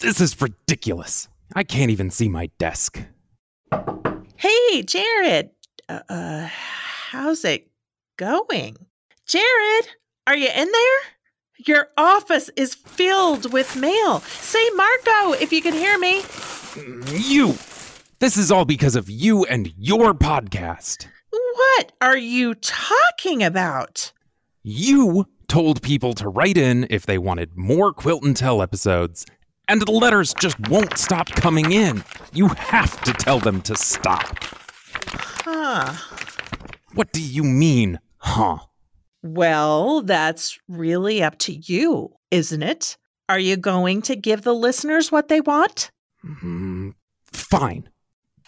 This is ridiculous. I can't even see my desk. Hey, Jared. Uh, uh, how's it going? Jared, are you in there? Your office is filled with mail. Say Marco if you can hear me. You! This is all because of you and your podcast. What are you talking about? You told people to write in if they wanted more Quilt and Tell episodes, and the letters just won't stop coming in. You have to tell them to stop. Huh. What do you mean, huh? Well, that's really up to you, isn't it? Are you going to give the listeners what they want? Mm, fine.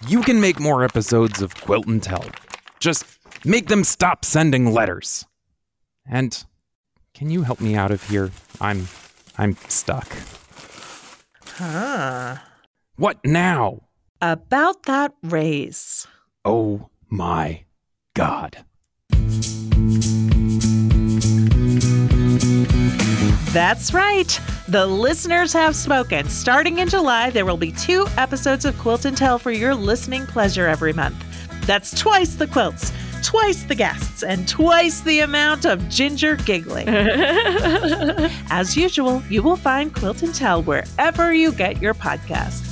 You can make more episodes of Quilt and Tell. Just make them stop sending letters. And can you help me out of here? I'm I'm stuck. Huh. What now? About that raise. Oh my god. That's right. The listeners have spoken. Starting in July, there will be two episodes of Quilt and Tell for your listening pleasure every month. That's twice the quilts, twice the guests, and twice the amount of ginger giggling. As usual, you will find Quilt and Tell wherever you get your podcasts.